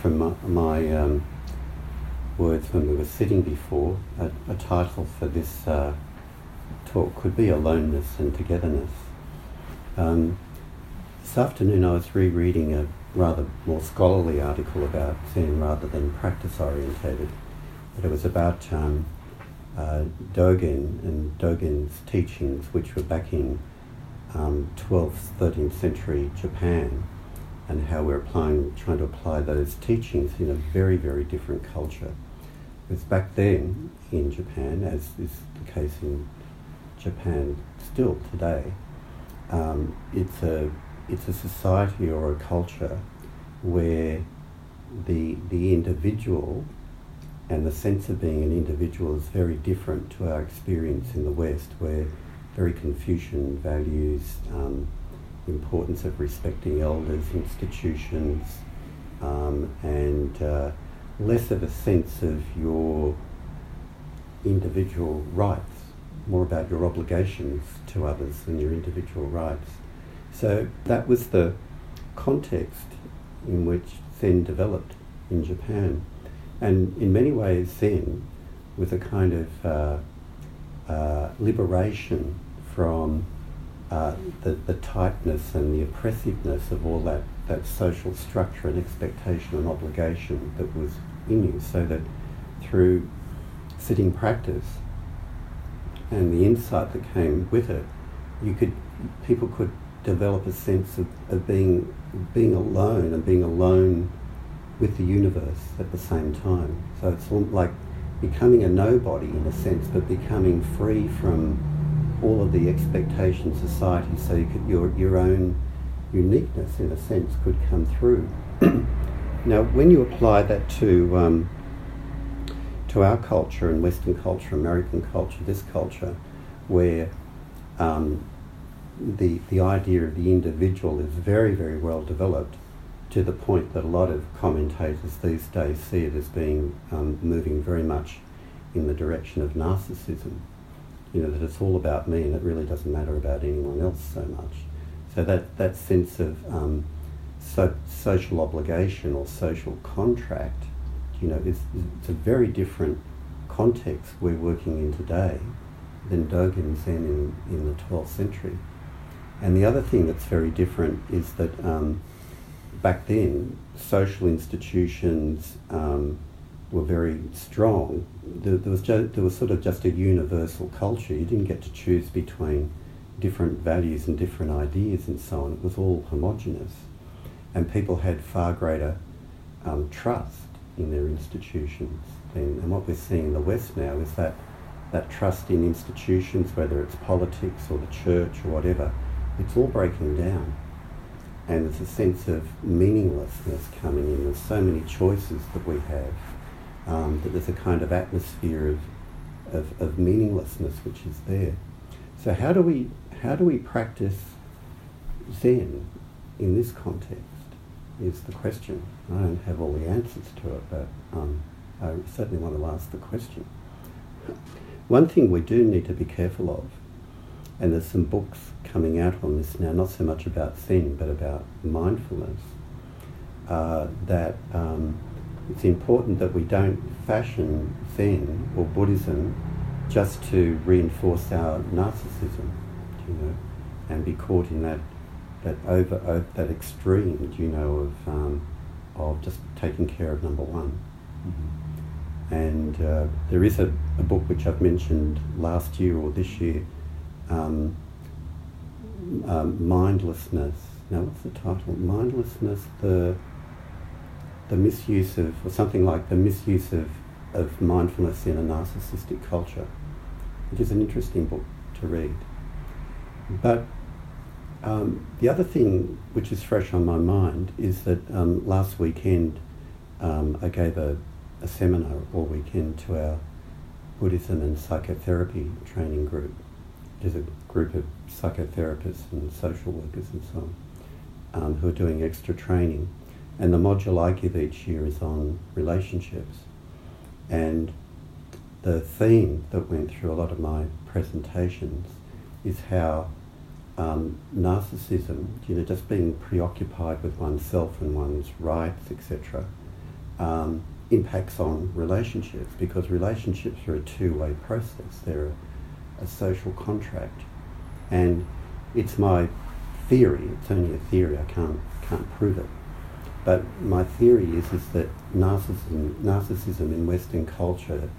from my, my um, words when we were sitting before. A, a title for this uh, talk could be Aloneness and Togetherness. Um, this afternoon I was rereading a rather more scholarly article about Zen rather than practice orientated, but it was about um, uh, Dogen and Dogen's teachings, which were back in um, 12th, 13th century Japan, and how we're applying, trying to apply those teachings in a very, very different culture. Because back then in Japan, as is the case in Japan still today, um, it's a it's a society or a culture where the the individual and the sense of being an individual is very different to our experience in the West, where very Confucian values um, importance of respecting elders, institutions, um, and uh, less of a sense of your individual rights, more about your obligations to others than your individual rights. So that was the context in which Zen developed in Japan. And in many ways, Zen was a kind of uh, uh, liberation from uh, the, the tightness and the oppressiveness of all that, that social structure and expectation and obligation that was in you, so that through sitting practice and the insight that came with it, you could people could develop a sense of, of being being alone and being alone with the universe at the same time. So it's like becoming a nobody in a sense, but becoming free from all of the expectations society so you could, your, your own uniqueness in a sense could come through. now when you apply that to um, to our culture and Western culture, American culture, this culture, where um, the, the idea of the individual is very, very well developed to the point that a lot of commentators these days see it as being um, moving very much in the direction of narcissism. You know, that it's all about me and it really doesn't matter about anyone else so much. So that, that sense of um, so, social obligation or social contract, you know, is, it's a very different context we're working in today than Dogen Zen in, in the 12th century. And the other thing that's very different is that um, back then, social institutions um, were very strong. There, there was just, there was sort of just a universal culture. You didn't get to choose between different values and different ideas and so on. It was all homogenous, and people had far greater um, trust in their institutions. And, and what we're seeing in the West now is that that trust in institutions, whether it's politics or the church or whatever, it's all breaking down and there's a sense of meaninglessness coming in. There's so many choices that we have um, that there's a kind of atmosphere of, of, of, meaninglessness which is there. So how do we how do we practice Zen in this context? Is the question. I don't have all the answers to it, but um, I certainly want to ask the question. One thing we do need to be careful of and there's some books coming out on this now, not so much about Zen, but about mindfulness, uh, that um, it's important that we don't fashion Zen or Buddhism just to reinforce our narcissism, you know, and be caught in that that over, over that extreme, you know, of um, of just taking care of number one. Mm-hmm. And uh, there is a, a book which I've mentioned last year or this year um, um, mindlessness. Now, what's the title? Mindlessness, the the misuse of, or something like the misuse of, of mindfulness in a narcissistic culture, which is an interesting book to read. But um, the other thing which is fresh on my mind is that um, last weekend um, I gave a, a seminar all weekend to our Buddhism and psychotherapy training group there's a group of psychotherapists and social workers and so on um, who are doing extra training. And the module I give each year is on relationships. And the theme that went through a lot of my presentations is how um, narcissism, you know, just being preoccupied with oneself and one's rights, etc., um, impacts on relationships because relationships are a two-way process. They're a, a social contract, and it's my theory. It's only a theory. I can't can't prove it. But my theory is is that narcissism narcissism in Western culture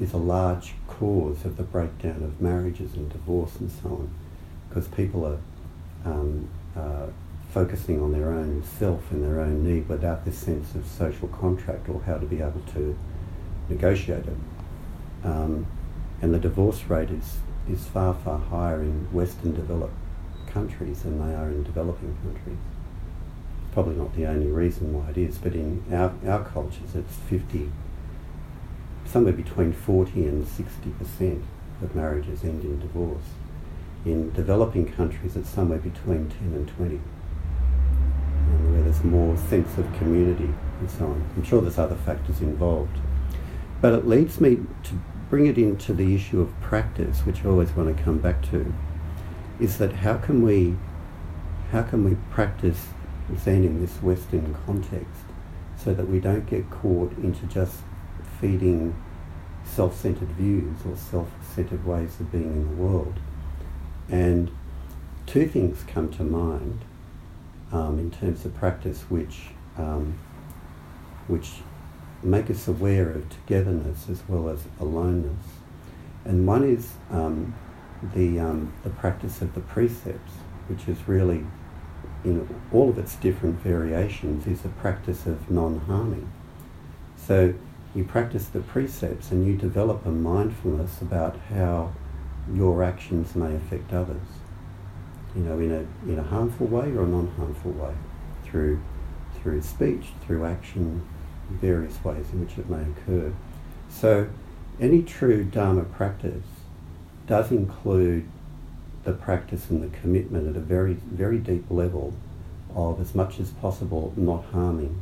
is a large cause of the breakdown of marriages and divorce and so on, because people are um, uh, focusing on their own self and their own need without this sense of social contract or how to be able to negotiate it. Um, and the divorce rate is, is far, far higher in Western developed countries than they are in developing countries. Probably not the only reason why it is, but in our, our cultures it's 50, somewhere between 40 and 60% of marriages end in divorce. In developing countries it's somewhere between 10 and 20 where there's more sense of community and so on. I'm sure there's other factors involved. But it leads me to bring it into the issue of practice, which I always want to come back to, is that how can we how can we practice Zen in this Western context so that we don't get caught into just feeding self-centered views or self-centered ways of being in the world. And two things come to mind um, in terms of practice which, um, which make us aware of togetherness as well as aloneness. And one is um, the, um, the practice of the precepts, which is really, in all of its different variations, is a practice of non-harming. So you practice the precepts and you develop a mindfulness about how your actions may affect others you know, in a, in a harmful way or a non-harmful way, through, through speech, through action, various ways in which it may occur. So any true Dharma practice does include the practice and the commitment at a very, very deep level of as much as possible not harming,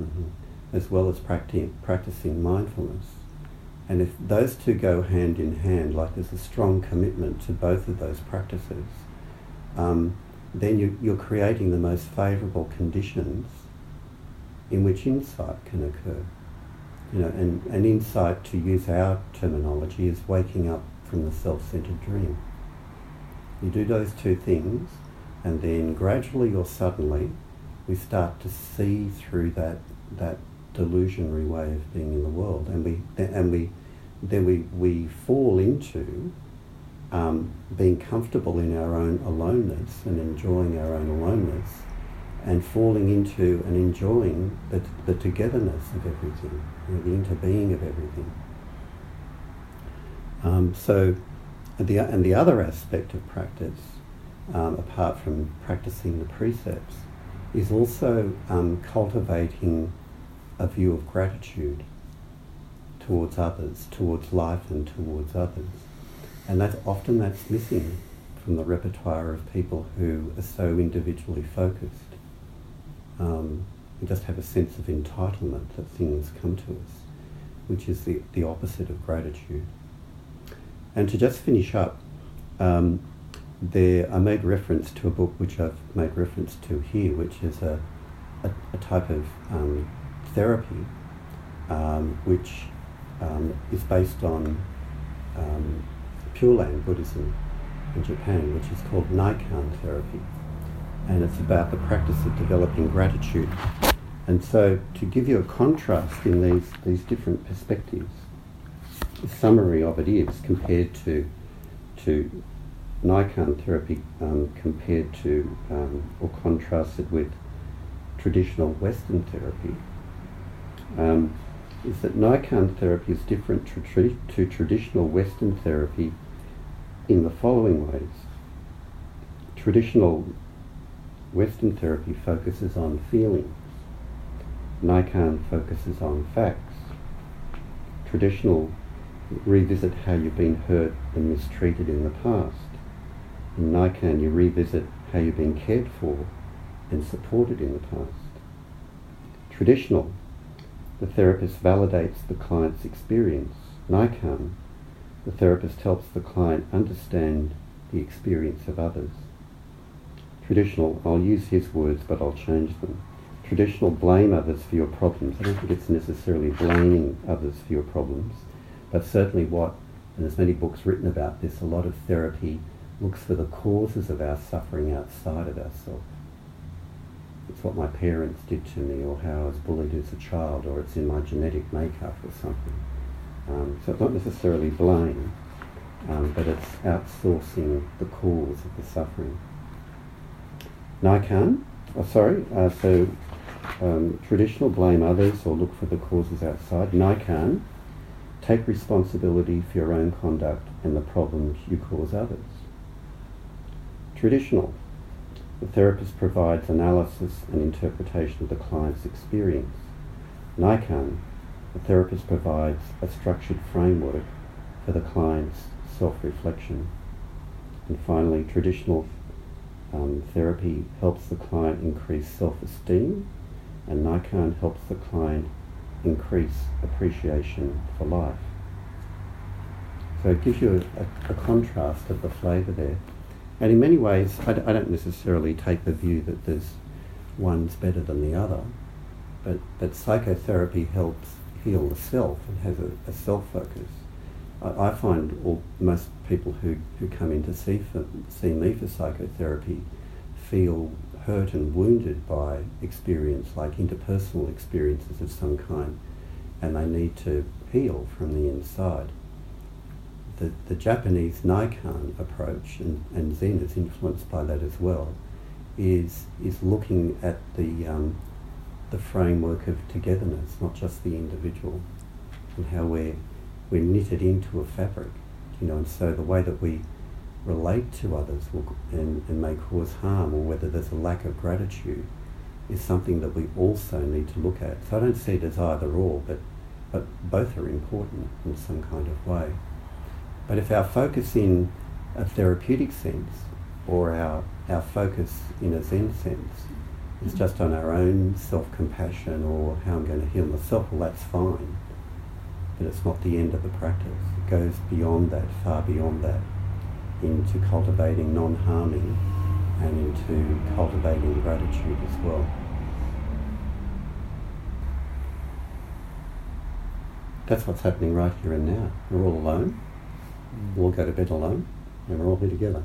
mm-hmm. as well as practicing, mindfulness. And if those two go hand in hand, like there's a strong commitment to both of those practices, um, then you, you're creating the most favourable conditions in which insight can occur. You know, and, and insight, to use our terminology, is waking up from the self-centered dream. You do those two things, and then gradually or suddenly, we start to see through that that delusionary way of being in the world, and we and we then we we fall into um, being comfortable in our own aloneness and enjoying our own aloneness and falling into and enjoying the, the togetherness of everything, you know, the interbeing of everything. Um, so, and the, and the other aspect of practice, um, apart from practicing the precepts, is also um, cultivating a view of gratitude towards others, towards life and towards others. And that's often that's missing from the repertoire of people who are so individually focused. Um, we just have a sense of entitlement that things come to us, which is the, the opposite of gratitude. And to just finish up, um, there I made reference to a book which I've made reference to here, which is a, a, a type of um, therapy um, which um, is based on um, Pure Land Buddhism in Japan, which is called Naikan therapy. And it's about the practice of developing gratitude. And so, to give you a contrast in these, these different perspectives, summary of it is compared to, to Naikan therapy, um, compared to um, or contrasted with traditional Western therapy, um, is that Naikan therapy is different to, tra- to traditional Western therapy in the following ways. Traditional Western therapy focuses on feelings. Naikan focuses on facts. Traditional revisit how you've been hurt and mistreated in the past. In Naikan, you revisit how you've been cared for and supported in the past. Traditional, the therapist validates the client's experience. Naikan, the therapist helps the client understand the experience of others. traditional, I'll use his words, but I'll change them. Traditional blame others for your problems. I don't think it's necessarily blaming others for your problems, but certainly what, and there's many books written about this, a lot of therapy looks for the causes of our suffering outside of ourselves. It's what my parents did to me, or how I was bullied as a child, or it's in my genetic makeup or something. Um, so it's not necessarily blame, um, but it's outsourcing the cause of the suffering. Naikan, oh, sorry, uh, so um, traditional blame others or look for the causes outside. Naikan, take responsibility for your own conduct and the problems you cause others. Traditional, the therapist provides analysis and interpretation of the client's experience. Naikan, the therapist provides a structured framework for the client's self-reflection. And finally, traditional um, therapy helps the client increase self-esteem and Naikan helps the client increase appreciation for life. So it gives you a, a, contrast of the flavour there. And in many ways, I d- I don't necessarily take the view that there's one's better than the other, but, but psychotherapy helps heal the self and has a, a self focus. I, I, find all, most people who, who come in to see, for, see me for psychotherapy feel hurt and wounded by experience, like interpersonal experiences of some kind, and they need to heal from the inside. The, the Japanese Naikan approach, and, and Zen is influenced by that as well, is, is looking at the, um, the framework of togetherness, not just the individual, and how we're, we're knitted into a fabric. You know, and so the way that we relate to others will, and, and may cause harm, or whether there's a lack of gratitude, is something that we also need to look at. So I don't see it as either or, but, but both are important in some kind of way. But if our focus in a therapeutic sense, or our, our focus in a Zen sense, is just on our own self-compassion or how I'm going to heal myself, well that's fine. But it's not the end of the practice. It goes beyond that, far beyond that into cultivating non-harming and into cultivating gratitude as well. That's what's happening right here and now. We're all alone. We'll all go to bed alone and we're all here together.